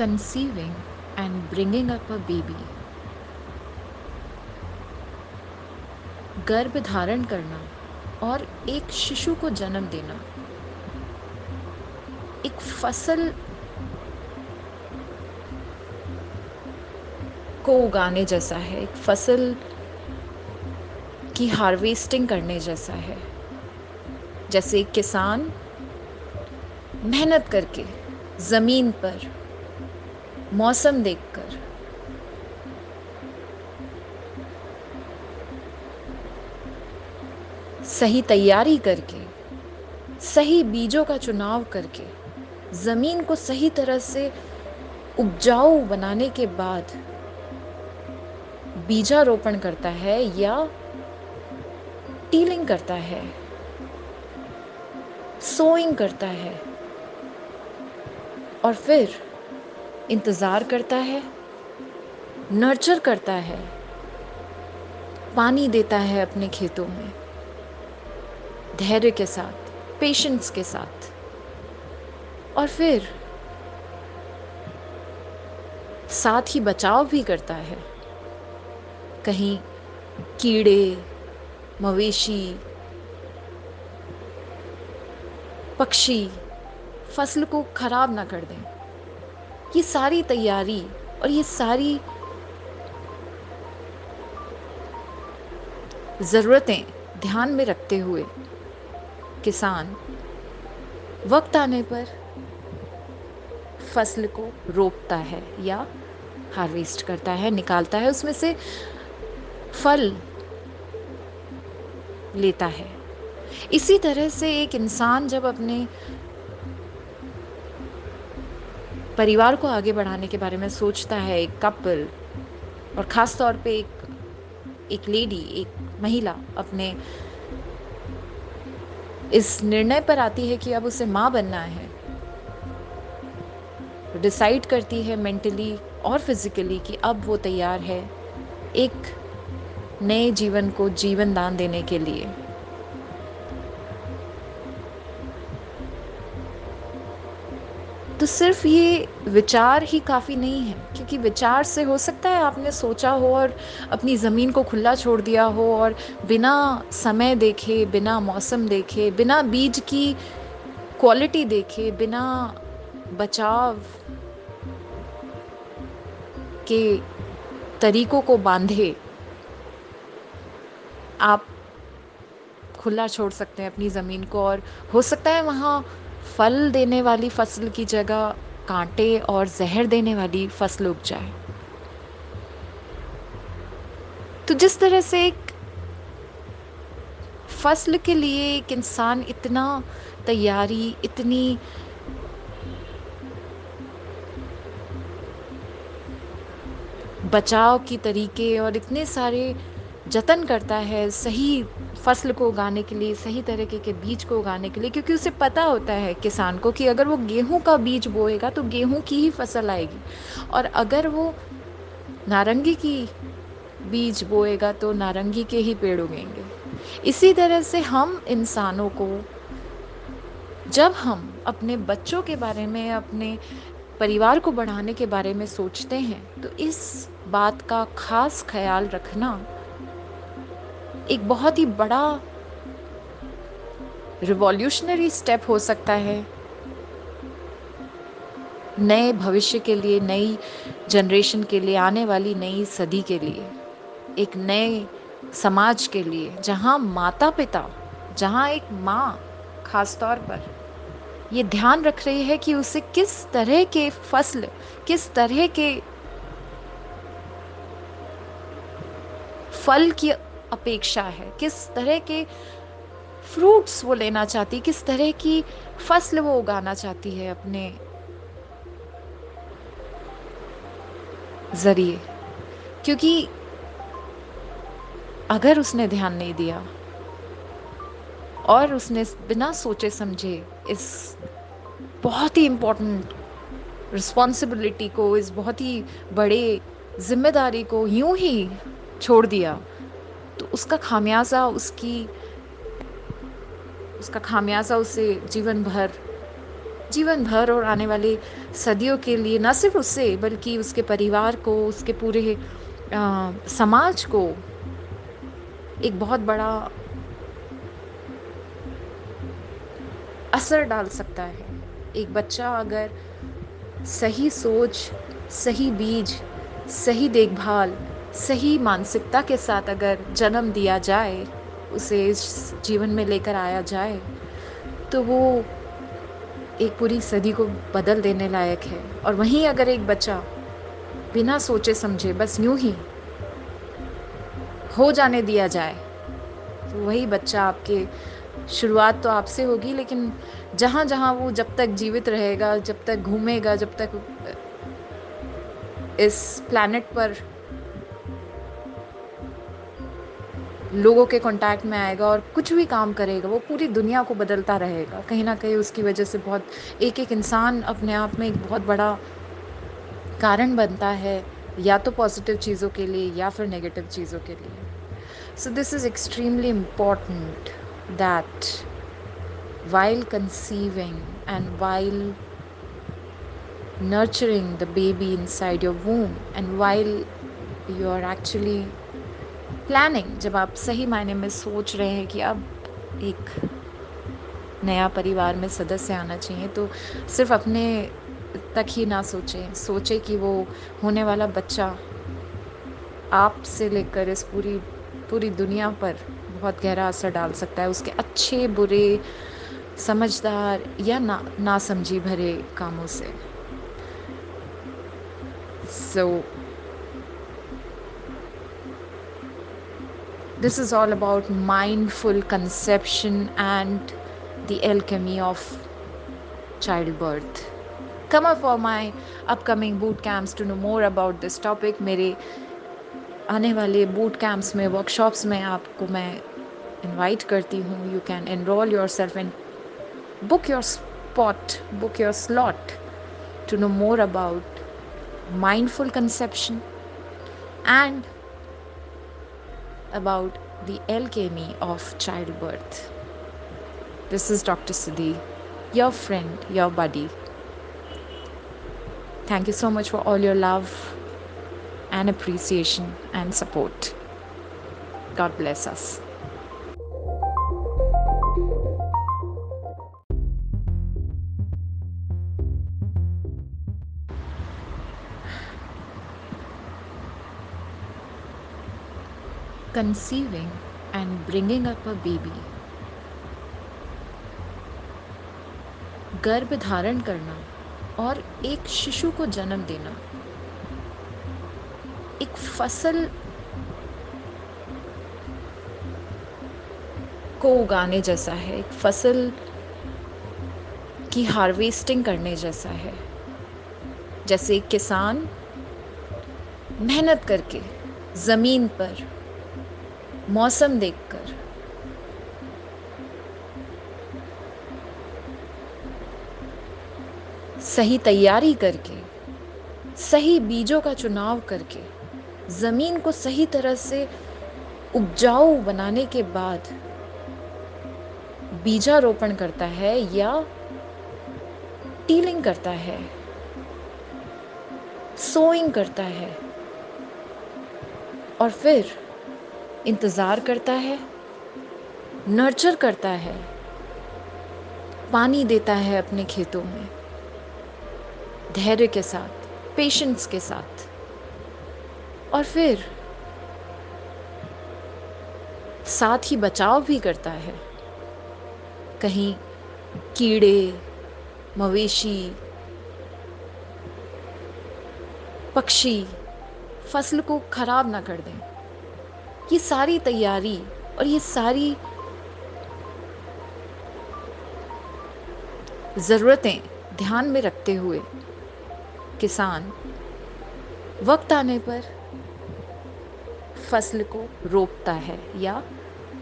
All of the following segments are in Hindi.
conceiving and bringing up a baby. गर्भ धारण करना और एक शिशु को जन्म देना। एक फ़सल को उगाने जैसा है, एक फ़सल की हार्वेस्टिंग करने जैसा है। जैसे एक किसान मेहनत करके ज़मीन पर मौसम देखकर। सही तैयारी करके, सही बीजों का चुनाव करके, ज़मीन को सही तरह से उपजाऊ बनाने के बाद बीजारोपण करता है या टीलिंग करता है, सोइंग करता है और फिर इंतज़ार करता है, नर्चर करता है, पानी देता है अपने खेतों में, धैर्य के साथ पेशेंस के साथ। और फिर साथ ही बचाव भी करता है। कहीं कीड़े, मवेशी, पक्षी, फ़सल को खराब ना कर दें। ये सारी तैयारी और ये सारी ज़रूरतें ध्यान में रखते हुए किसान वक्त आने पर फ़सल को रोपता है या हार्वेस्ट करता है, निकालता है, उसमें से फल लेता है। इसी तरह से एक इंसान जब अपने परिवार को आगे बढ़ाने के बारे में सोचता है एक कपल, और ख़ास तौर पे एक एक लेडी, एक महिला अपने इस निर्णय पर आती है कि अब उसे माँ बनना है। डिसाइड करती है मेंटली और फिजिकली कि अब वो तैयार है एक नए जीवन को जीवन दान देने के लिए। तो सिर्फ़ ये विचार ही काफ़ी नहीं है, क्योंकि विचार से हो सकता है आपने सोचा हो और अपनी ज़मीन को खुला छोड़ दिया हो और बिना समय देखे, बिना मौसम देखे, बिना बीज की क्वालिटी देखे, बिना बचाव के तरीकों को बांधे, आप खुला छोड़ सकते हैं अपनी ज़मीन को और हो सकता है वहाँ फल देने वाली फ़सल की जगह कांटे और जहर देने वाली फ़सल उग जाए। तो जिस तरह से एक फ़सल के लिए एक इंसान इतना तैयारी, इतनी बचाव की तरीके और इतने सारे जतन करता है, सही फ़सल को उगाने के लिए, सही तरीके के बीज को उगाने के लिए, क्योंकि उसे पता होता है किसान को कि अगर वो गेहूँ का बीज बोएगा तो गेहूँ की ही फ़सल आएगी। और अगर वो नारंगी की बीज बोएगा तो नारंगी के ही पेड़ उगेंगे। इसी तरह से हम इंसानों को, जब हम अपने बच्चों के बारे में, अपने परिवार को बढ़ाने के बारे में सोचते हैं तो इस बात का खास ख्याल रखना एक बहुत ही बड़ा रिवॉल्यूशनरी स्टेप हो सकता है। नए भविष्य के लिए, नई जनरेशन के लिए, आने वाली नई सदी के लिए, एक नए समाज के लिए, जहाँ माता पिता जहाँ एक माँ खास तौर पर, ये ध्यान रख रही है कि उसे किस तरह के फ़सल, किस तरह के फल की अपेक्षा है। किस तरह के फ्रूट्स वो लेना चाहती, किस तरह की फ़सल वो उगाना चाहती है अपने ज़रिए। क्योंकि अगर उसने ध्यान नहीं दिया और उसने बिना सोचे समझे इस बहुत ही इम्पोर्टेंट रिस्पॉन्सिबिलिटी को, इस बहुत ही बड़े ज़िम्मेदारी को यूँ ही छोड़ दिया तो उसका खामियाजा उसकी उसका खामियाजा उसे जीवन भर जीवन भर और आने वाले सदियों के लिए ना सिर्फ़ उससे बल्कि उसके परिवार को उसके पूरे आ, समाज को एक बहुत बड़ा असर डाल सकता है। एक बच्चा अगर सही सोच सही बीज सही देखभाल सही मानसिकता के साथ अगर जन्म दिया जाए, उसे इस जीवन में लेकर आया जाए तो वो एक पूरी सदी को बदल देने लायक है। और वहीं अगर एक बच्चा बिना सोचे समझे, बस यूँ ही हो जाने दिया जाए तो वही बच्चा आपके शुरुआत तो आपसे होगी, लेकिन जहाँ जहाँ वो जब तक जीवित रहेगा, जब तक घूमेगा, जब तक इस प्लानट पर लोगों के कांटेक्ट में आएगा और कुछ भी काम करेगा, वो पूरी दुनिया को बदलता रहेगा। कहीं ना कहीं उसकी वजह से बहुत एक एक इंसान अपने आप में एक बहुत बड़ा कारण बनता है, या तो पॉजिटिव चीज़ों के लिए, या फिर नेगेटिव चीज़ों के लिए। So this is extremely important that while conceiving and while nurturing the baby inside your womb and while you are actually planning जब आप सही मायने में सोच रहे हैं कि अब एक नया परिवार में सदस्य आना चाहिए तो सिर्फ़ अपने तक ही ना सोचें। सोचें कि वो होने वाला बच्चा आप से लेकर इस पूरी पूरी दुनिया पर बहुत गहरा असर डाल सकता है। उसके अच्छे बुरे समझदार या ना ना समझी भरे कामों से सो। So, This is all about mindful conception and the alchemy of childbirth. Come up for my upcoming boot camps to know more about this topic. मेरे आने वाले boot camps में workshops में आपको मैं invite करती हूँ You can enroll yourself and book your spot, book your slot to know more about mindful conception and about the alchemy of childbirth. This is Dr. Sudhi, your friend, your buddy. Thank you so much for all your love and appreciation and support. God bless us. Conceiving and bringing up a baby. गर्भ धारण करना और एक शिशु को जन्म देना। एक फ़सल को उगाने जैसा है, एक फ़सल की हार्वेस्टिंग करने जैसा है। जैसे किसान मेहनत करके ज़मीन पर मौसम देखकर। सही तैयारी करके, सही बीजों का चुनाव करके, ज़मीन को सही तरह से उपजाऊ बनाने के बाद बीजारोपण करता है या टीलिंग करता है, सोइंग करता है। और फिर इंतज़ार करता है, नर्चर करता है, पानी देता है अपने खेतों में, धैर्य के साथ पेशेंस के साथ। और फिर साथ ही बचाव भी करता है। कहीं कीड़े, मवेशी, पक्षी, फ़सल को खराब ना कर दें। ये सारी तैयारी और ये सारी ज़रूरतें ध्यान में रखते हुए किसान वक्त आने पर फ़सल को रोपता है या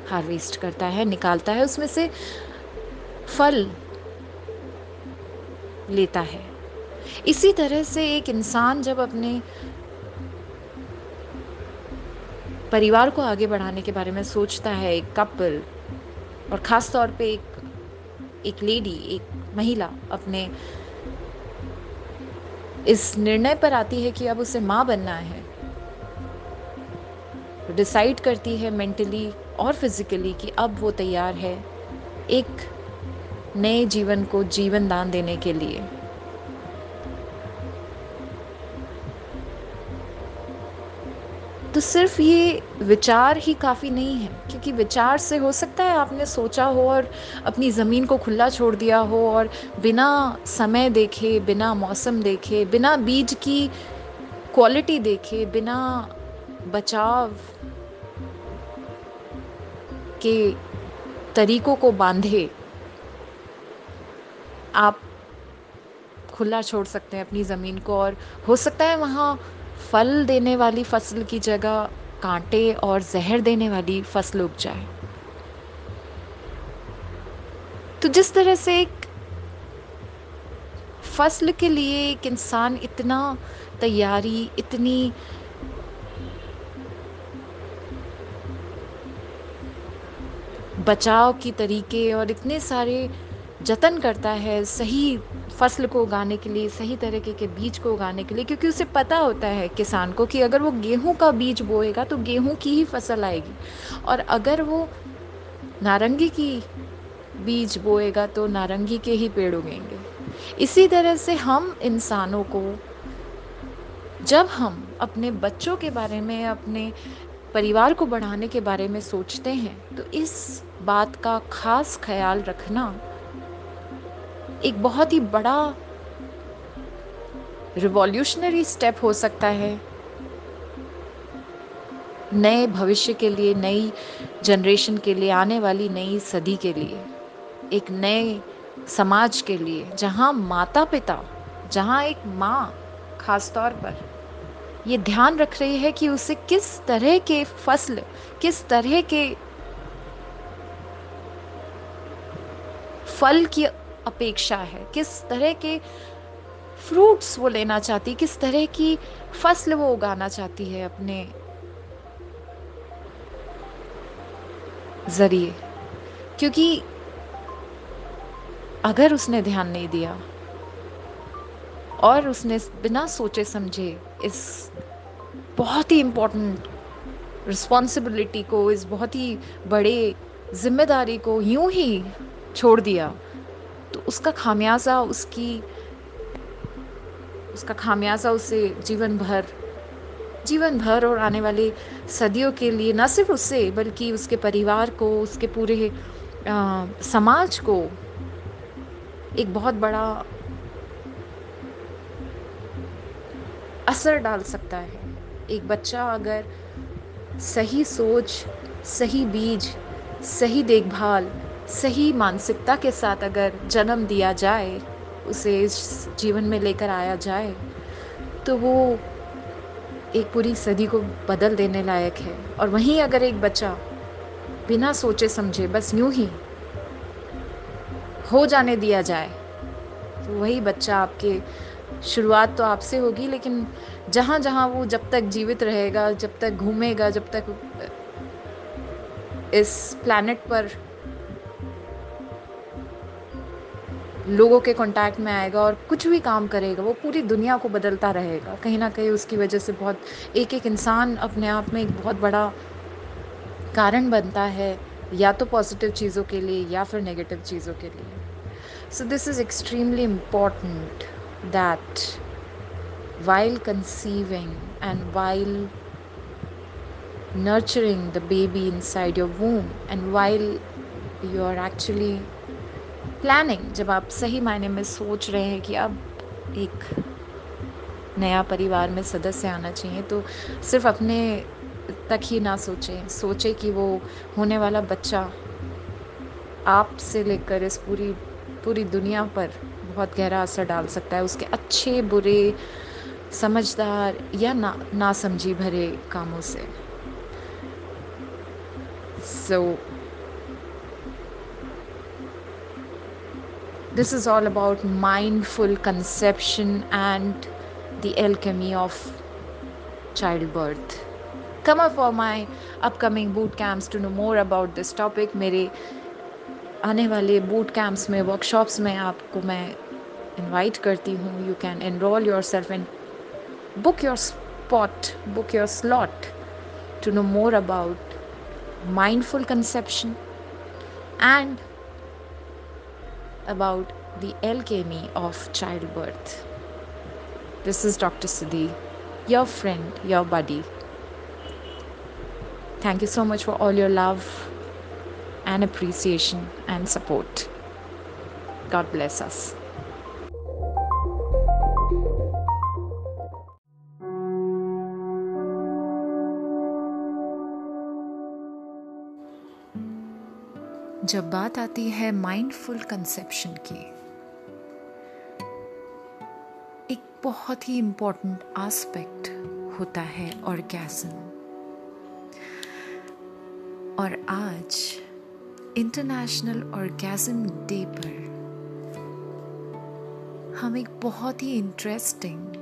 हार्वेस्ट करता है, निकालता है, उसमें से फल लेता है। इसी तरह से एक इंसान जब अपने परिवार को आगे बढ़ाने के बारे में सोचता है एक कपल और ख़ास तौर पे एक एक लेडी एक महिला अपने इस निर्णय पर आती है कि अब उसे माँ बनना है। डिसाइड करती है मेंटली और फिजिकली कि अब वो तैयार है एक नए जीवन को जीवन दान देने के लिए। तो सिर्फ़ ये विचार ही काफ़ी नहीं है, क्योंकि विचार से हो सकता है आपने सोचा हो और अपनी ज़मीन को खुला छोड़ दिया हो और बिना समय देखे, बिना मौसम देखे, बिना बीज की क्वालिटी देखे, बिना बचाव के तरीकों को बांधे, आप खुला छोड़ सकते हैं अपनी ज़मीन को और हो सकता है वहाँ फल देने वाली फ़सल की जगह कांटे और जहर देने वाली फ़सल उग जाए। तो जिस तरह से एक फ़सल के लिए एक इंसान इतना तैयारी, इतनी बचाव की तरीके और इतने सारे जतन करता है, सही फ़सल को उगाने के लिए, सही तरीके के बीज को उगाने के लिए, क्योंकि उसे पता होता है किसान को कि अगर वो गेहूँ का बीज बोएगा तो गेहूँ की ही फ़सल आएगी। और अगर वो नारंगी की बीज बोएगा तो नारंगी के ही पेड़ उगेंगे। इसी तरह से हम इंसानों को, जब हम अपने बच्चों के बारे में, अपने परिवार को बढ़ाने के बारे में सोचते हैं तो इस बात का खास ख्याल रखना एक बहुत ही बड़ा रिवॉल्यूशनरी स्टेप हो सकता है। नए भविष्य के लिए, नई जनरेशन के लिए, आने वाली नई सदी के लिए, एक नए समाज के लिए, जहाँ माता पिता जहाँ एक माँ खास तौर पर, ये ध्यान रख रही है कि उसे किस तरह के फ़सल, किस तरह के फल की अपेक्षा है। किस तरह के फ्रूट्स वो लेना चाहती, किस तरह की फ़सल वो उगाना चाहती है अपने ज़रिए। क्योंकि अगर उसने ध्यान नहीं दिया और उसने बिना सोचे समझे इस बहुत ही इम्पोर्टेंट रिस्पॉन्सिबिलिटी को, इस बहुत ही बड़े ज़िम्मेदारी को यूँ ही छोड़ दिया तो उसका खामियाजा उसकी उसका खामियाजा उसे जीवन भर जीवन भर और आने वाली सदियों के लिए न सिर्फ़ उससे बल्कि उसके परिवार को उसके पूरे आ, समाज को एक बहुत बड़ा असर डाल सकता है। एक बच्चा अगर सही सोच सही बीज सही देखभाल सही मानसिकता के साथ अगर जन्म दिया जाए, उसे इस जीवन में लेकर आया जाए तो वो एक पूरी सदी को बदल देने लायक है। और वहीं अगर एक बच्चा बिना सोचे समझे, बस यूँ ही हो जाने दिया जाए तो वही बच्चा आपके शुरुआत तो आपसे होगी, लेकिन जहाँ जहाँ वो जब तक जीवित रहेगा, जब तक घूमेगा, जब तक इस प्लानट पर लोगों के कांटेक्ट में आएगा और कुछ भी काम करेगा, वो पूरी दुनिया को बदलता रहेगा। कहीं ना कहीं उसकी वजह से बहुत एक एक इंसान अपने आप में एक बहुत बड़ा कारण बनता है, या तो पॉजिटिव चीज़ों के लिए, या फिर नेगेटिव चीज़ों के लिए। So this is extremely important that while conceiving and while nurturing the baby inside your womb and while you are actually planning जब आप सही मायने में सोच रहे हैं कि अब एक नया परिवार में सदस्य आना चाहिए तो सिर्फ़ अपने तक ही ना सोचें। सोचें कि वो होने वाला बच्चा आप से लेकर इस पूरी पूरी दुनिया पर बहुत गहरा असर डाल सकता है। उसके अच्छे बुरे समझदार या ना ना समझी भरे कामों से सो। So, This is all about mindful conception and the alchemy of childbirth. Come up for my upcoming boot camps to know more about this topic. मेरे आने वाले बूट कैंप्स में वर्कशॉप्स में आपको मैं इनवाइट करती हूँ you can enroll yourself and book your spot, book your slot to know more about mindful conception and about the alchemy of childbirth. This is Dr. Siddhi, your friend, your buddy. Thank you so much for all your love and appreciation and support. God bless us. जब बात आती है माइंडफुल कंसेप्शन की, एक बहुत ही इम्पोर्टेंट एस्पेक्ट होता है ऑर्गेजम और आज इंटरनेशनल ऑर्गेजम डे पर हम एक बहुत ही इंटरेस्टिंग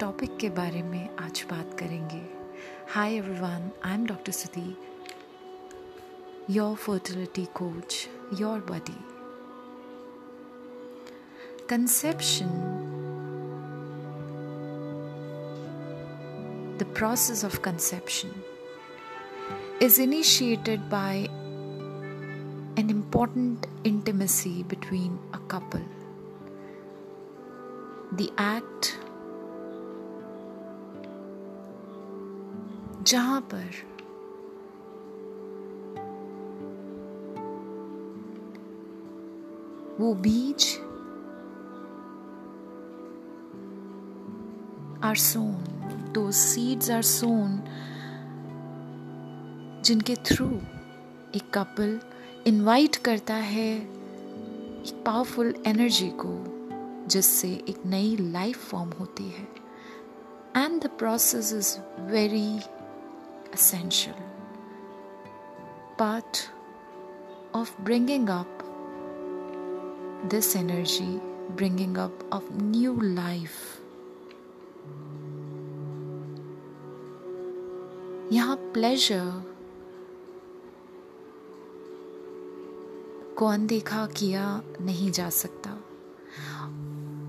टॉपिक के बारे में आज बात करेंगे. Hi everyone I am doctor Sudhi your fertility coach, your buddy. Conception, the process of conception, is initiated by an important intimacy between a couple. The act जहाँ पर वो बीज आर सोन दो सीड्स आर सोन जिनके थ्रू एक कपल इनवाइट करता है एक पावरफुल एनर्जी को, जिससे एक नई लाइफ फॉर्म होती है। And the process is very essential part of bringing up this energy, bringing up of new life. यहाँ प्लेजर को अनदेखा किया नहीं जा सकता।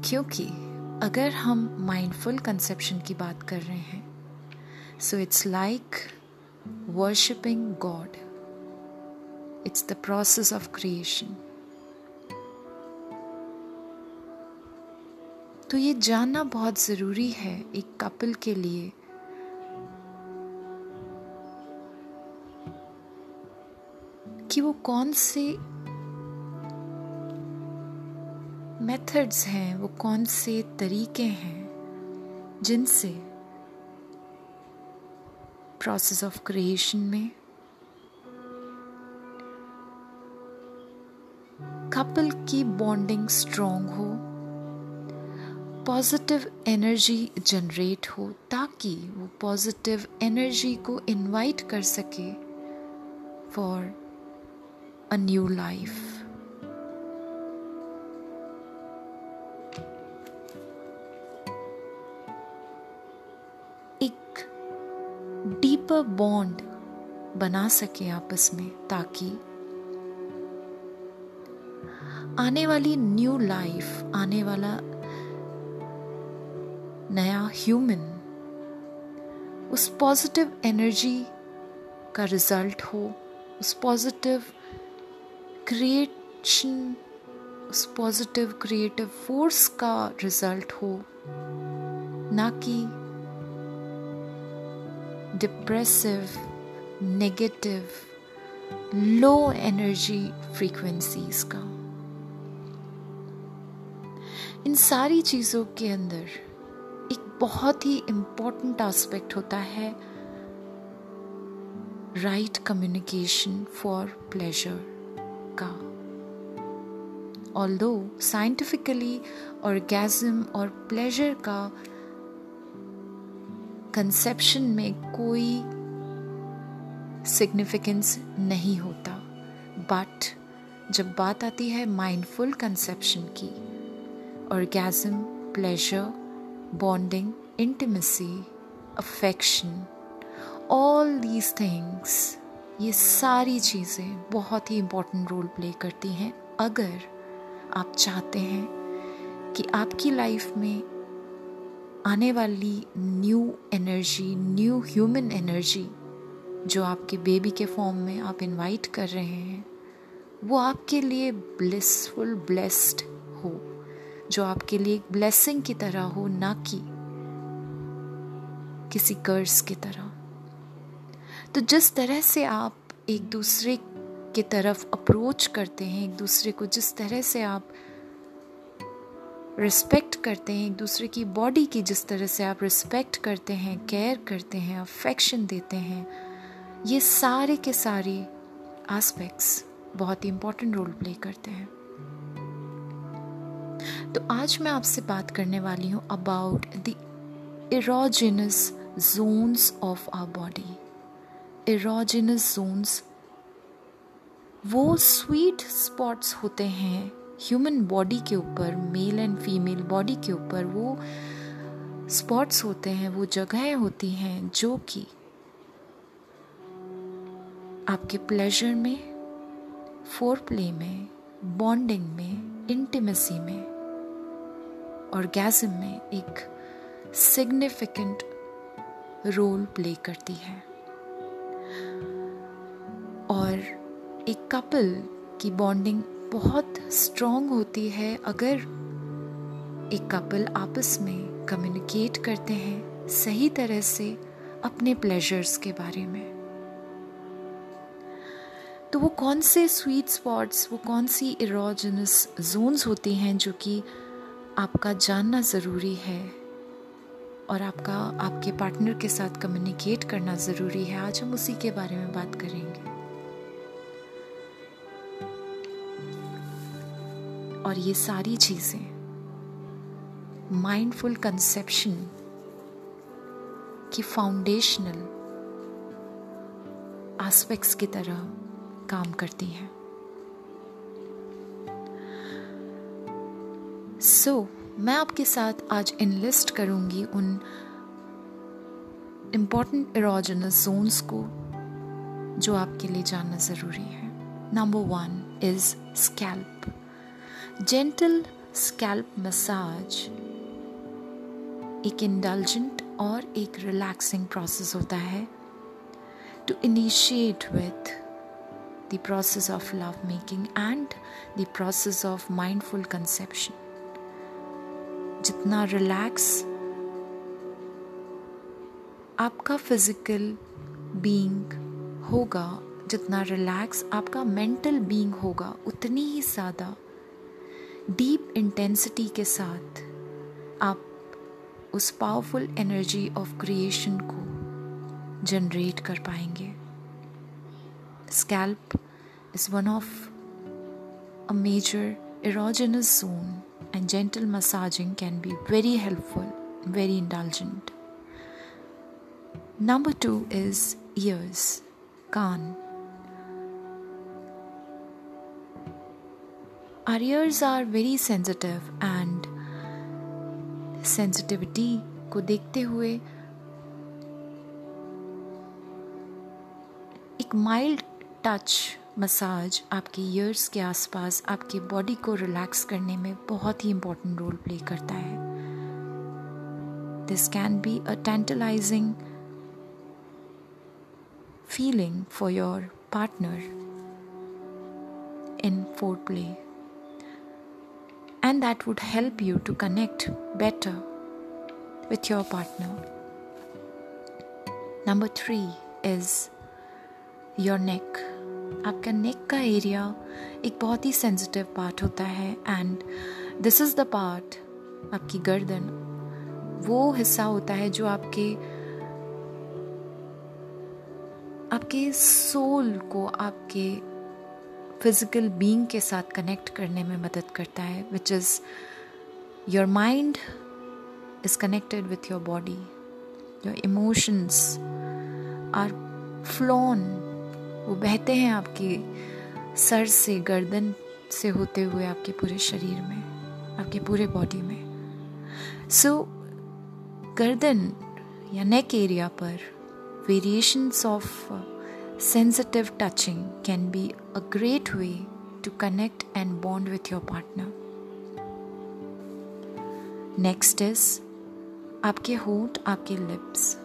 क्योंकि अगर हम माइंडफुल कंसेप्शन की बात कर रहे हैं so it's like worshipping God it's the process of creation तो ये जानना बहुत ज़रूरी है एक कपल के लिए। कि वो कौन से मेथड्स हैं, वो कौन से तरीके हैं, जिनसे प्रोसेस ऑफ़ क्रिएशन में कपल की बॉन्डिंग स्ट्रॉन्ग हो। पॉजिटिव एनर्जी जनरेट हो ताकि वो पॉजिटिव एनर्जी को इनवाइट कर सके फॉर अ न्यू लाइफ एक डीपर बॉन्ड बना सके आपस में ताकि आने वाली न्यू लाइफ आने वाला नया ह्यूमन उस पॉजिटिव एनर्जी का रिज़ल्ट हो, उस पॉजिटिव क्रिएशन उस पॉजिटिव क्रिएटिव फोर्स का रिज़ल्ट हो, ना कि depressive negative low energy frequencies का। इन सारी चीज़ों के अंदर बहुत ही इम्पोर्टेंट एस्पेक्ट होता है राइट कम्युनिकेशन फॉर प्लेजर का। ऑल दो साइंटिफिकली ऑर्गेजम और प्लेजर का कंसेप्शन में कोई सिग्निफिकेंस नहीं होता। बट जब बात आती है माइंडफुल कंसेप्शन की orgasm pleasure bonding, intimacy, affection, all these things ये सारी चीज़ें बहुत ही इम्पोर्टेंट रोल प्ले करती हैं। अगर आप चाहते हैं कि आपकी लाइफ में आने वाली new energy new human energy जो आपके बेबी के फॉर्म में आप इनवाइट कर रहे हैं वो आपके लिए ब्लिसफुल ब्लेस्ड जो आपके लिए एक ब्लेसिंग की तरह हो, ना कि किसी कर्ज की तरह। तो जिस तरह से आप एक दूसरे की तरफ़ अप्रोच करते हैं, एक दूसरे को जिस तरह से आप रिस्पेक्ट करते हैं, एक दूसरे की बॉडी की जिस तरह से आप रिस्पेक्ट करते हैं केयर करते हैं अफेक्शन देते हैं, ये सारे के सारे एस्पेक्ट्स बहुत ही इंपॉर्टेंट रोल प्ले करते हैं। तो आज मैं आपसे बात करने वाली हूँ about the erogenous zones of our body erogenous zones वो स्वीट स्पॉट्स होते हैं ह्यूमन बॉडी के ऊपर मेल एंड फीमेल बॉडी के ऊपर वो स्पॉट्स होते हैं, वो जगहें होती हैं जो कि आपके प्लेजर में फोर प्ले में बॉन्डिंग में इंटीमेसी में और गैजम में एक सिग्निफिकेंट रोल प्ले करती है। और एक कपल की बॉन्डिंग बहुत स्ट्रॉन्ग होती है अगर एक कपल आपस में कम्युनिकेट करते हैं सही तरह से अपने प्लेजर्स के बारे में। तो वो कौन से स्वीट स्पॉट्स वो कौन सी इरोजनस जोन्स होती हैं जो कि आपका जानना ज़रूरी है और आपका, आपके पार्टनर के साथ कम्युनिकेट करना ज़रूरी है। आज हम उसी के बारे में बात करेंगे। और ये सारी चीज़ें माइंडफुल कंसेप्शन की फाउंडेशनल एस्पेक्ट्स की तरह काम करती हैं। सो so, मैं आपके साथ आज इनलिस्ट करूँगी उन इंपॉर्टेंट इरोजनस जोन्स को जो आपके लिए जानना ज़रूरी है। Number one is scalp gentle scalp massage एक इंडल्जेंट और एक रिलैक्सिंग प्रोसेस होता है। To initiate with the process of love making and the process of mindful conception. जितना रिलैक्स आपका फ़िज़िकल बीइंग होगा, जितना रिलैक्स आपका मेंटल बीइंग होगा, उतनी ही ज़्यादा डीप इंटेंसिटी के साथ आप उस पावरफुल एनर्जी ऑफ़ क्रिएशन को जनरेट कर पाएँगे। Scalp is one of a major erogenous zone and gentle massaging can be very helpful, very indulgent. Number two is ears, kan. Our ears are very sensitive and sensitivity को देखते हुए एक माइल्ड टच मसाज आपके ईयर्स के आसपास आपकी बॉडी को रिलैक्स करने में बहुत ही इंपॉर्टेंट रोल प्ले करता है this can be a tantalising feeling for your partner in foreplay and that would help you to connect better with your partner. Number three is your neck. आपका नेक का एरिया एक बहुत ही सेंसिटिव पार्ट होता है and this is the part आपकी गर्दन, वो हिस्सा होता है जो आपके आपके सोल को आपके फ़िज़िकल बीइंग के साथ कनेक्ट करने में मदद करता है which is your mind is connected with your body your emotions are flown वो बहते हैं आपके सर से गर्दन से होते हुए आपके पूरे शरीर में आपके पूरे बॉडी में सो so, गर्दन या नेक एरिया पर variations of sensitive touching can be a great way to connect and bond with your partner. Next is आपके होठ आपके लिप्स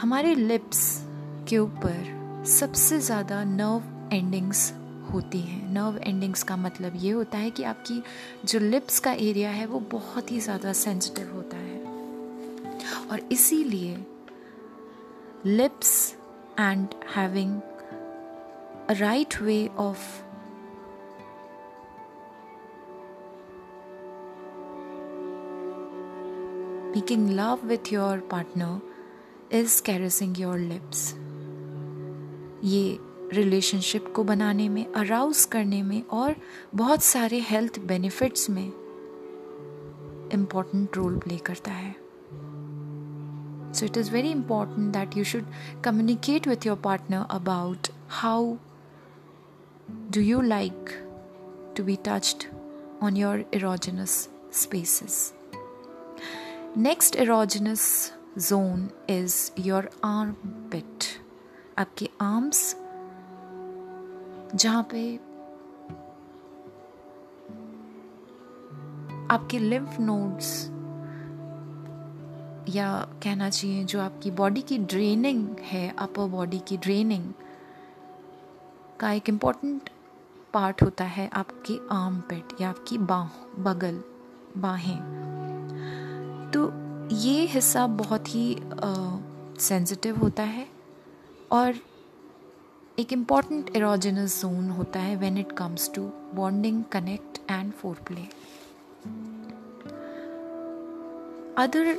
हमारे लिप्स के ऊपर सबसे ज़्यादा नर्व एंडिंग्स होती हैं नर्व एंडिंग्स का मतलब ये होता है कि आपकी जो लिप्स का एरिया है, वो बहुत ही ज़्यादा सेंसिटिव होता है और इसीलिए lips and having right way of making love with your partner is caressing your lips. ये रिलेशनशिप को बनाने में अराउज करने में और बहुत सारे हेल्थ बेनिफिट्स में इंपॉर्टेंट रोल प्ले करता है so it is very important that you should communicate with your partner about how do you like to be touched on your erogenous spaces. Next erogenous zone is your armpit. आपके आर्म्स जहाँ पे आपके लिम्फ नोड्स या कहना चाहिए जो आपकी बॉडी की ड्रेनिंग है अपर बॉडी की ड्रेनिंग का एक इंपॉर्टेंट पार्ट होता है आपके आर्म पेट या आपकी बाह, बगल, बाहें। तो ये हिस्सा बहुत ही सेंसिटिव होता है। और एक इंपॉर्टेंट एरोजिनस जोन होता है when it comes to bonding connect and foreplay other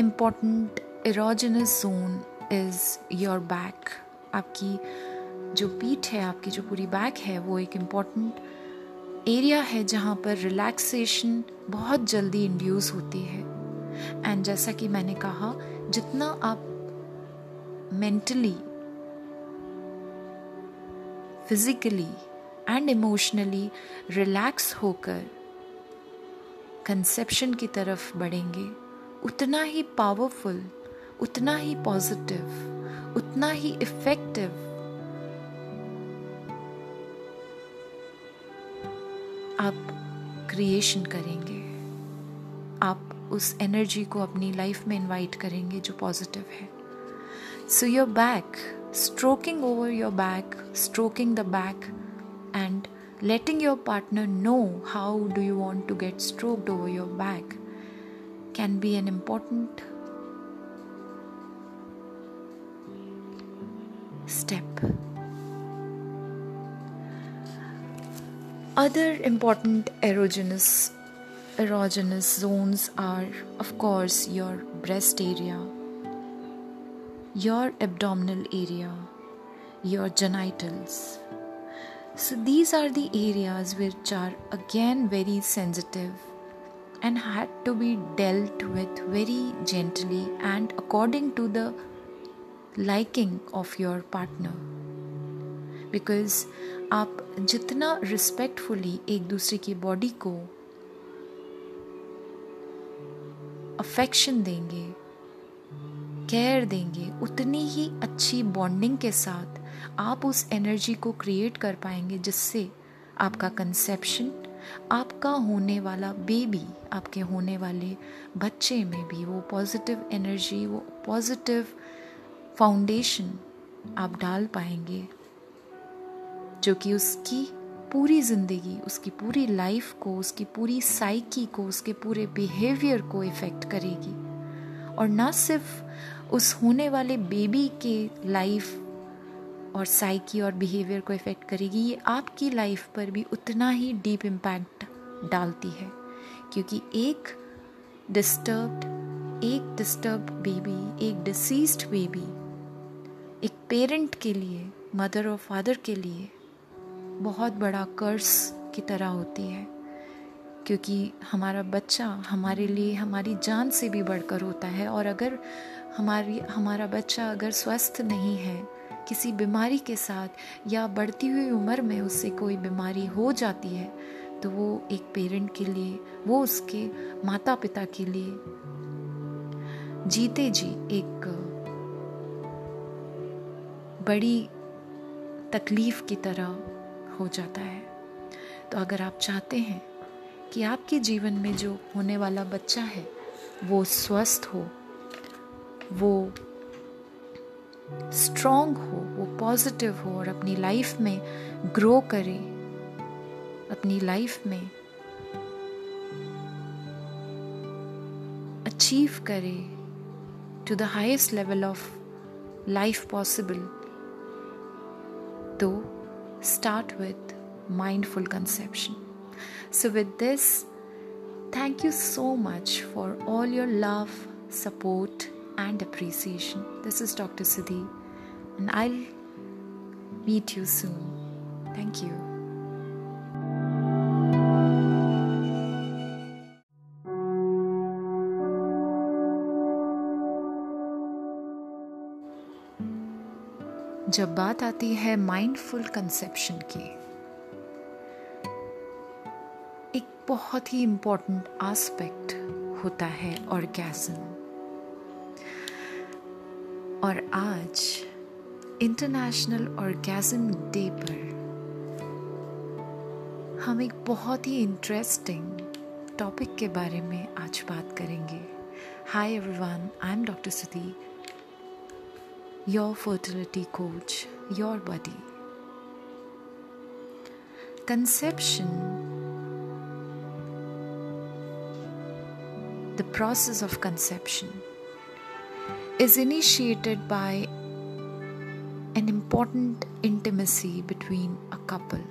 important erogenous zone is your back आपकी जो पीठ है, आपकी जो पूरी बैक है, वो एक इंपॉर्टेंट एरिया है जहाँ पर रिलैक्सेशन बहुत जल्दी इंड्यूस होती है। एंड जैसा कि मैंने कहा, जितना आप mentally physically and emotionally relax होकर कंसेप्शन की तरफ़ बढ़ेंगे। उतना ही पावरफुल उतना ही पॉजिटिव उतना ही इफ़ेक्टिव आप क्रिएशन करेंगे। आप उस एनर्जी को अपनी लाइफ में इनवाइट करेंगे जो पॉजिटिव है। So, your back, stroking over your back, stroking the back, and letting your partner know how do you want to get stroked over your back can be an important step. Other important erogenous erogenous zones are of course your breast area your abdominal area, your genitals. So, these are the areas which are again very sensitive and had to be dealt with very gently and according to the liking of your partner. Because आप जितना रिस्पेक्टफुली एक दूसरे की बॉडी को अफेक्शन देंगे केयर देंगे, उतनी ही अच्छी बॉन्डिंग के साथ आप उस एनर्जी को क्रिएट कर पाएँगे जिससे आपका कंसेप्शन आपका होने वाला बेबी आपके होने वाले बच्चे में भी वो पॉजिटिव एनर्जी वो पॉजिटिव फाउंडेशन आप डाल पाएँगे, जो कि उसकी पूरी ज़िंदगी, उसकी पूरी लाइफ को, उसकी पूरी साइकी को, उसके पूरे बिहेवियर को इफ़ेक्ट करेगी। और ना सिर्फ़ उस होने वाले बेबी के लाइफ और साइकी और बिहेवियर को इफ़ेक्ट करेगी, ये आपकी लाइफ पर भी उतना ही डीप इम्पैक्ट डालती है। क्योंकि एक डिस्टर्ब्ड एक डिस्टर्ब बेबी एक डिसीज्ड बेबी एक पेरेंट के लिए मदर और फादर के लिए बहुत बड़ा कर्स की तरह होती है। क्योंकि हमारा बच्चा हमारे लिए, हमारी जान से भी बढ़कर होता है। और अगर हमारी, हमारा बच्चा अगर स्वस्थ नहीं है, किसी बीमारी के साथ या बढ़ती हुई उम्र में उससे कोई बीमारी हो जाती है तो वो एक पेरेंट के लिए, वो उसके माता पिता के लिए जीते जी एक बड़ी तकलीफ़ की तरह हो जाता है। तो अगर आप चाहते हैं कि आपके जीवन में जो होने वाला बच्चा है, वो स्वस्थ हो वो स्ट्रॉन्ग हो वो पॉजिटिव हो और अपनी लाइफ में ग्रो करे अपनी लाइफ में अचीव करे to the highest level of life possible तो start with mindful conception. So, with this, thank you so much for all your love, support, and appreciation. This is Dr. Siddhi, and I'll meet you soon. Thank you. जब बात आती है माइंडफुल कंसेप्शन की एक बहुत ही इम्पोर्टेंट आस्पेक्ट होता है ऑर्गेजम और आज इंटरनेशनल ऑर्गेजम डे पर हम एक बहुत ही इंटरेस्टिंग टॉपिक के बारे में आज बात करेंगे। Hi everyone I am doctor Sudhi your fertility coach your body conception the process of conception, is initiated by an important intimacy between a couple.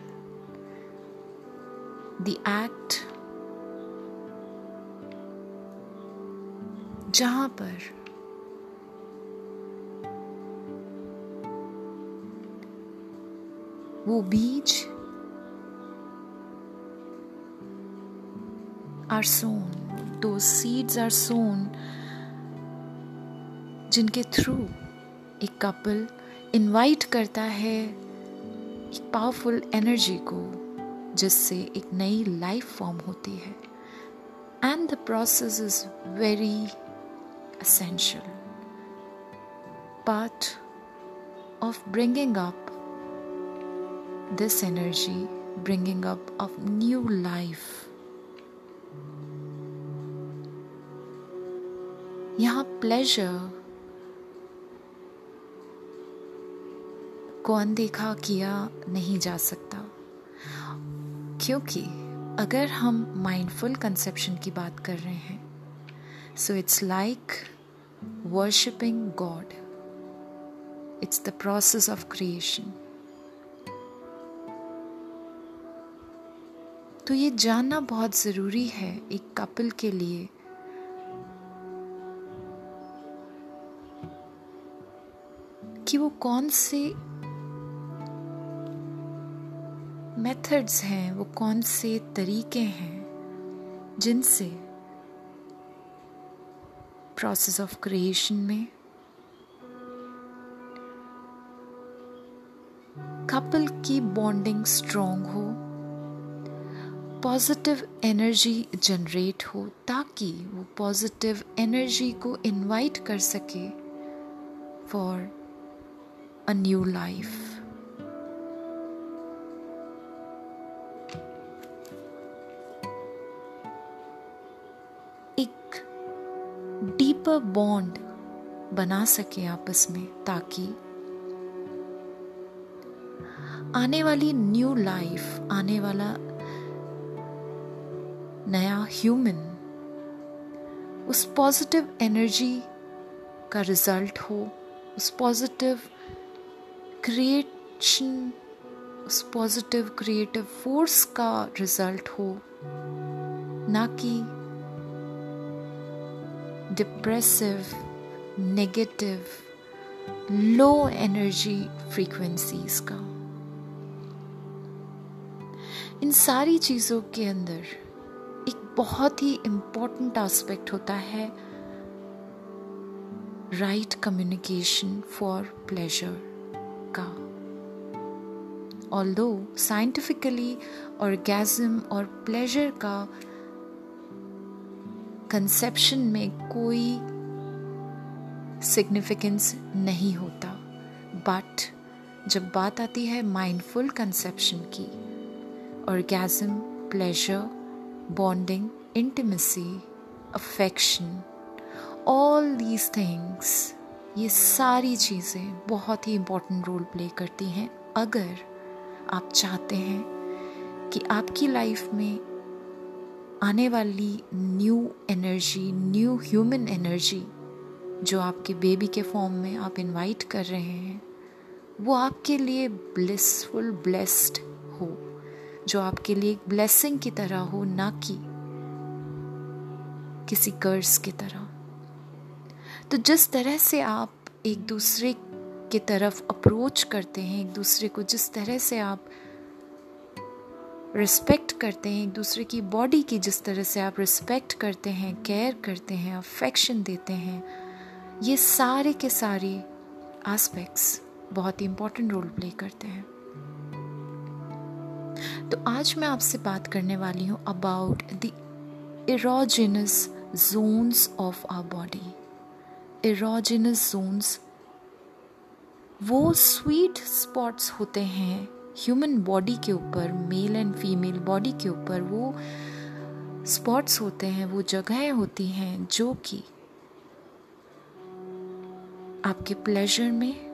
The act जहाँ पर वो बीज आर सोन दो सीड्स आर सोन जिनके थ्रू एक कपल इनवाइट करता है एक पावरफुल एनर्जी को, जिससे एक नई लाइफ फॉर्म होती है। And the process is very essential. Part of bringing up this energy, bringing up of new life. यहाँ प्लेजर को अनदेखा किया नहीं जा सकता। क्योंकि अगर हम माइंडफुल कंसेप्शन की बात कर रहे हैं so it's like worshipping God it's the process of creation तो ये जानना बहुत ज़रूरी है एक कपल के लिए। कि वो कौन से मेथड्स हैं, वो कौन से तरीके हैं जिनसे प्रोसेस ऑफ़ क्रिएशन में कपल की बॉन्डिंग स्ट्रॉन्ग हो पॉजिटिव एनर्जी जनरेट हो, ताकि वो पॉजिटिव एनर्जी को इनवाइट कर सके for a new life deeper bond बना सके आपस में ताकि आने वाली न्यू लाइफ, आने वाला नया ह्यूमन, उस पॉजिटिव एनर्जी का रिज़ल्ट हो, उस पॉजिटिव क्रिएशन, उस पॉजिटिव क्रिएटिव फोर्स का रिज़ल्ट हो, ना कि depressive negative low energy frequencies का इन सारी चीज़ों के अंदर एक बहुत ही इम्पोर्टेंट एस्पेक्ट होता है राइट कम्युनिकेशन फॉर प्लेजर का. ऑल दो साइंटिफिकली ऑर्गेजम और प्लेजर का कंसेप्शन में कोई सिग्निफिकेंस नहीं होता। बट जब बात आती है माइंडफुल कंसेप्शन की orgasm pleasure bonding intimacy affection all these things ये सारी चीज़ें बहुत ही इम्पोर्टेंट रोल प्ले करती हैं। अगर आप चाहते हैं कि आपकी लाइफ में आने वाली new energy new human energy जो आपके बेबी के फॉर्म में आप इनवाइट कर रहे हैं, वो आपके लिए ब्लिसफुल ब्लेस्ड हो। जो आपके लिए एक ब्लेसिंग की तरह हो, ना कि किसी कर्ज की तरह। तो जिस तरह से आप एक दूसरे की तरफ़ अप्रोच करते हैं, एक दूसरे को जिस तरह से आप रिस्पेक्ट करते हैं, एक दूसरे की बॉडी की जिस तरह से आप रिस्पेक्ट करते हैं केयर करते हैं अफेक्शन देते हैं, ये सारे के सारे एस्पेक्ट्स बहुत ही इंपॉर्टेंट रोल प्ले करते हैं। तो आज मैं आपसे बात करने वाली हूँ about the erogenous zones of our body erogenous zones वो स्वीट स्पॉट्स होते हैं ह्यूमन बॉडी के ऊपर मेल एंड फीमेल बॉडी के ऊपर वो स्पॉट्स होते हैं, वो जगहें होती हैं जो कि आपके प्लेजर में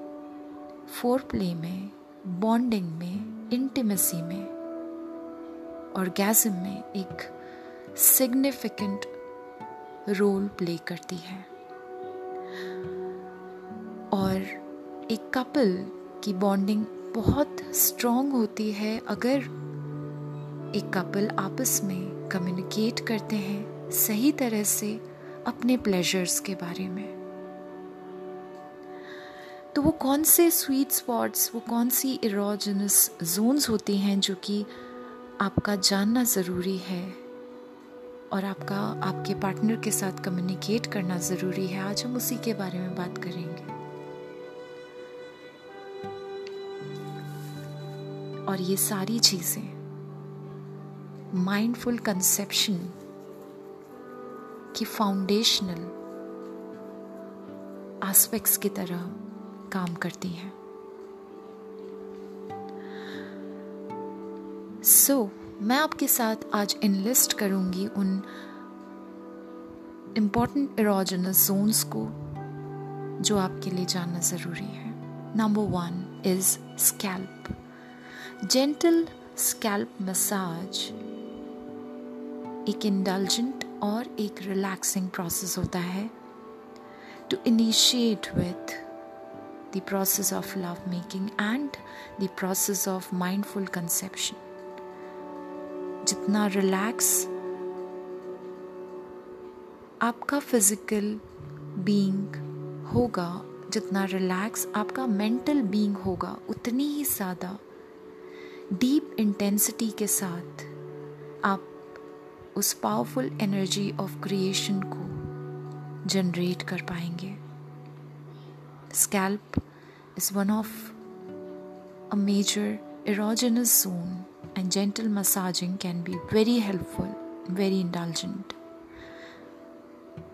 फोर प्ले में बॉन्डिंग में इंटीमेसी में और गैजम में एक सिग्निफिकेंट रोल प्ले करती है। और एक कपल की बॉन्डिंग बहुत स्ट्रॉन्ग होती है अगर एक कपल आपस में कम्युनिकेट करते हैं सही तरह से अपने प्लेजर्स के बारे में। तो वो कौन से स्वीट स्पॉट्स वो कौन सी इरोजनस जोन्स होती हैं जो कि आपका जानना ज़रूरी है और आपका, आपके पार्टनर के साथ कम्युनिकेट करना ज़रूरी है? आज हम उसी के बारे में बात करेंगे। और ये सारी चीज़ें। माइंडफुल कंसेप्शन की फाउंडेशनल एस्पेक्ट्स की तरह काम करती हैं। सो so, मैं आपके साथ आज इनलिस्ट करूँगी उन इंपॉर्टेंट एरोजनस जोन्स को जो आपके लिए जानना ज़रूरी है। Number one is scalp gentle scalp massage एक इंडल्जेंट और एक रिलैक्सिंग प्रोसेस होता है to initiate with the process of love making and the process of mindful conception जितना रिलैक्स आपका फ़िज़िकल बीइंग होगा, जितना रिलैक्स आपका मेंटल बीइंग होगा, उतनी ही ज़्यादा डीप इंटेंसिटी के साथ आप उस पावरफुल एनर्जी ऑफ़ क्रिएशन को जनरेट कर पाएँगे। Scalp is one of a major erogenous zone and gentle massaging can be very helpful very intelligent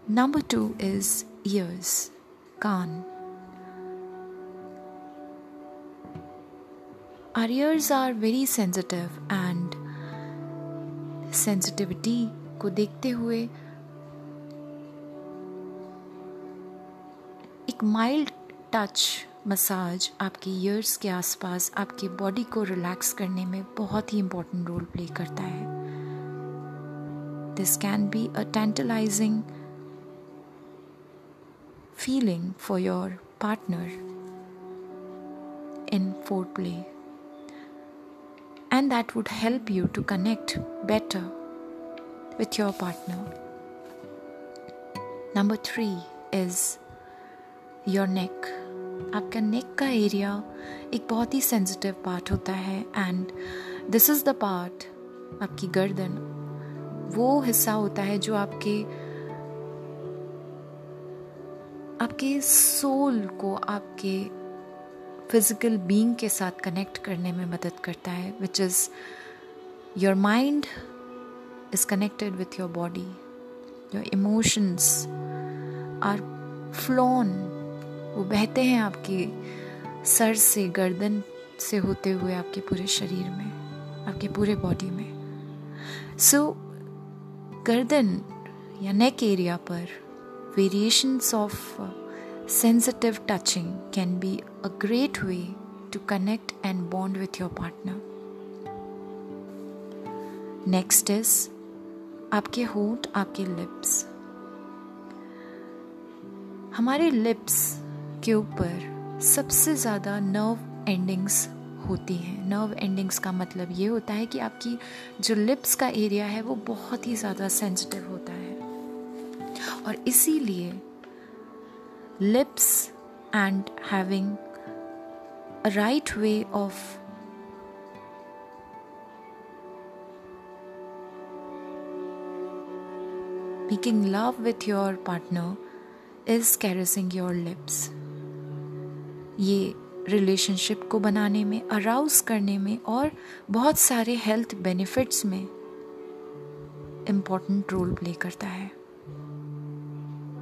number two is ears can't. Our ears are very sensitive and sensitivity को देखते हुए एक माइल्ड टच मसाज आपके ईयर्स के आसपास आपके बॉडी को रिलैक्स करने में बहुत ही इंपॉर्टेंट रोल प्ले करता है। This can be a tantalising feeling for your partner in foreplay and that would help you to connect better with your partner. Number three is your neck. आपका नेक का एरिया एक बहुत ही सेंसिटिव पार्ट होता है and this is the part आपकी गर्दन वो हिस्सा होता है जो आपके आपके सोल को आपके फ़िज़िकल बीइंग के साथ कनेक्ट करने में मदद करता है which is your mind is connected with your body your emotions are flown वो बहते हैं आपके सर से गर्दन से होते हुए आपके पूरे शरीर में आपके पूरे बॉडी में. सो so, गर्दन या नेक एरिया पर variations of sensitive touching can be a great way to connect and bond with your partner next is आपके होठ, आपके लिप्स हमारे लिप्स के ऊपर सबसे ज़्यादा नर्व एंडिंग्स होती हैं। नर्व एंडिंग्स का मतलब ये होता है कि आपकी जो लिप्स का एरिया है वो बहुत ही ज़्यादा सेंसिटिव होता है। और इसीलिए lips and having a right way of making love with your partner is caressing your lips. ये रिलेशनशिप को बनाने में अराउज करने में और बहुत सारे हेल्थ बेनिफिट्स में इंपॉर्टेंट रोल प्ले करता है।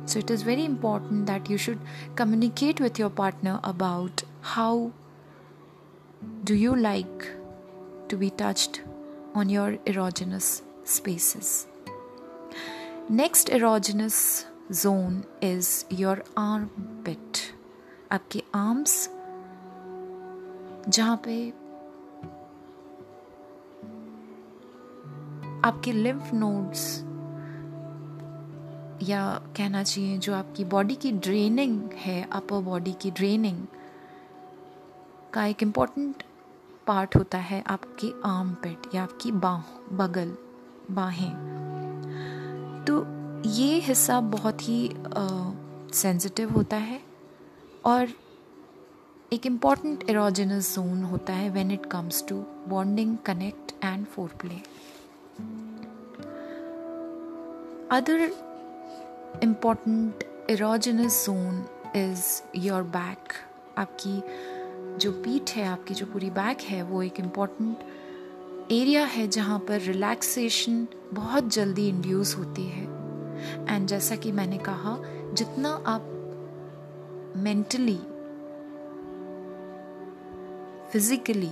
So it is very important that you should communicate with your partner about how do you like to be touched on your erogenous spaces? Next erogenous zone is your armpit. आपके आर्म्स जहाँ पे आपके लिम्फ नोड्स या कहना चाहिए, जो आपकी बॉडी की ड्रेनिंग है अपर बॉडी की ड्रेनिंग का एक इंपॉर्टेंट पार्ट होता है आपके आर्म पेट या आपकी बाह, बगल, बाहें। तो ये हिस्सा बहुत ही सेंसिटिव होता है और एक इंपॉर्टेंट एरोजिनस जोन होता है when it comes to bonding connect and foreplay other important erogenous zone is your back आपकी जो पीठ है, आपकी जो पूरी बैक है, वो एक इंपॉर्टेंट एरिया है जहाँ पर रिलैक्सेशन बहुत जल्दी इंड्यूस होती है। एंड जैसा कि मैंने कहा, जितना आप mentally physically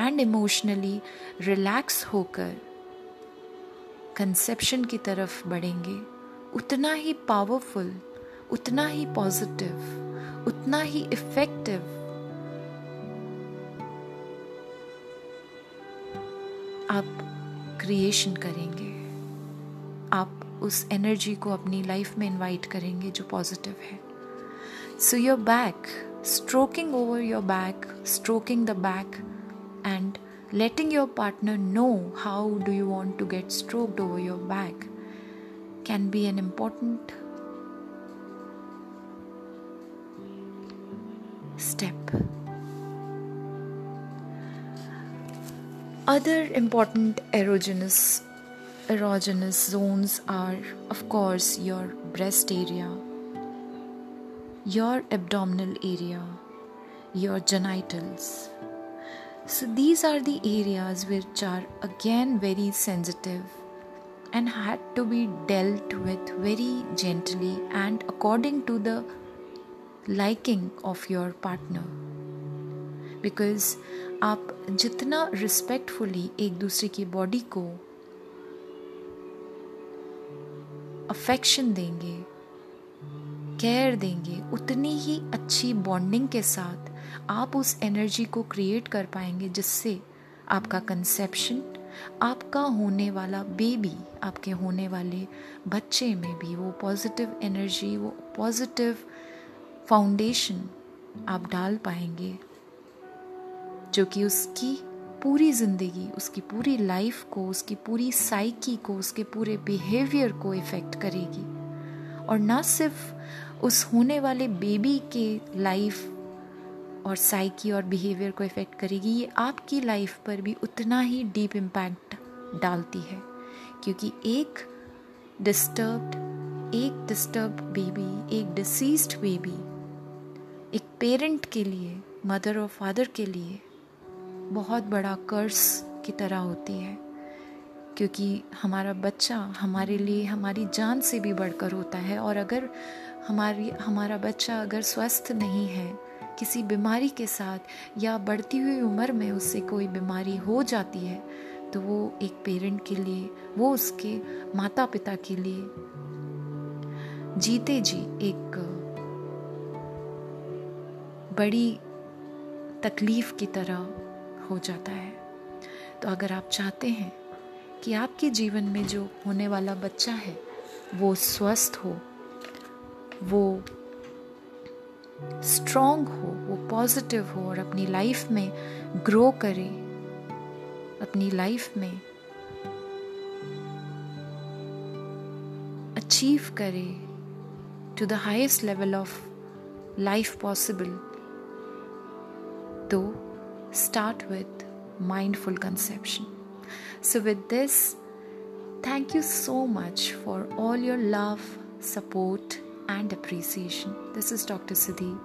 and emotionally relax होकर कंसेप्शन की तरफ़ बढ़ेंगे उतना ही पावरफुल उतना ही पॉजिटिव उतना ही इफ़ेक्टिव आप क्रिएशन करेंगे। आप उस एनर्जी को अपनी लाइफ में इनवाइट करेंगे जो पॉजिटिव है। So your back stroking over your back stroking the back and letting your partner know how do you want to get stroked over your back can be an important step. Other important erogenous erogenous zones are of course your breast area your abdominal area, your genitals. So, these are the areas which are again very sensitive and had to be dealt with very gently and according to the liking of your partner. Because आप जितना रिस्पेक्टफुली एक दूसरे की बॉडी को अफेक्शन देंगे केयर देंगे, उतनी ही अच्छी बॉन्डिंग के साथ आप उस एनर्जी को क्रिएट कर पाएँगे जिससे आपका कंसेप्शन आपका होने वाला बेबी आपके होने वाले बच्चे में भी वो पॉजिटिव एनर्जी वो पॉजिटिव फाउंडेशन आप डाल पाएँगे, जो कि उसकी पूरी ज़िंदगी, उसकी पूरी लाइफ को, उसकी पूरी साइकी को, उसके पूरे बिहेवियर को इफ़ेक्ट करेगी। और ना सिर्फ़ उस होने वाले बेबी के लाइफ और साइकी और बिहेवियर को इफ़ेक्ट करेगी, ये आपकी लाइफ पर भी उतना ही डीप इम्पैक्ट डालती है। क्योंकि एक डिस्टर्ब्ड एक डिस्टर्ब बेबी एक डिसीज्ड बेबी एक पेरेंट के लिए मदर और फादर के लिए बहुत बड़ा कर्स की तरह होती है। क्योंकि हमारा बच्चा हमारे लिए, हमारी जान से भी बढ़कर होता है और अगर हमारी, हमारा बच्चा अगर स्वस्थ नहीं है किसी बीमारी के साथ या बढ़ती हुई उम्र में उससे कोई बीमारी हो जाती है तो वो एक पेरेंट के लिए, वो उसके माता पिता के लिए जीते जी एक बड़ी तकलीफ़ की तरह हो जाता है। तो अगर आप चाहते हैं कि आपके जीवन में जो होने वाला बच्चा है, वो स्वस्थ हो, वो स्ट्रॉन्ग हो वो पॉजिटिव हो और अपनी लाइफ में ग्रो करे अपनी लाइफ में अचीव करे to the highest level of life possible तो start with mindful conception so with this thank you so much for all your love support, and appreciation. This is Dr. Siddhi,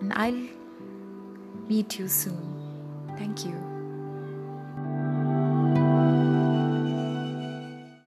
and I'll meet you soon. Thank you.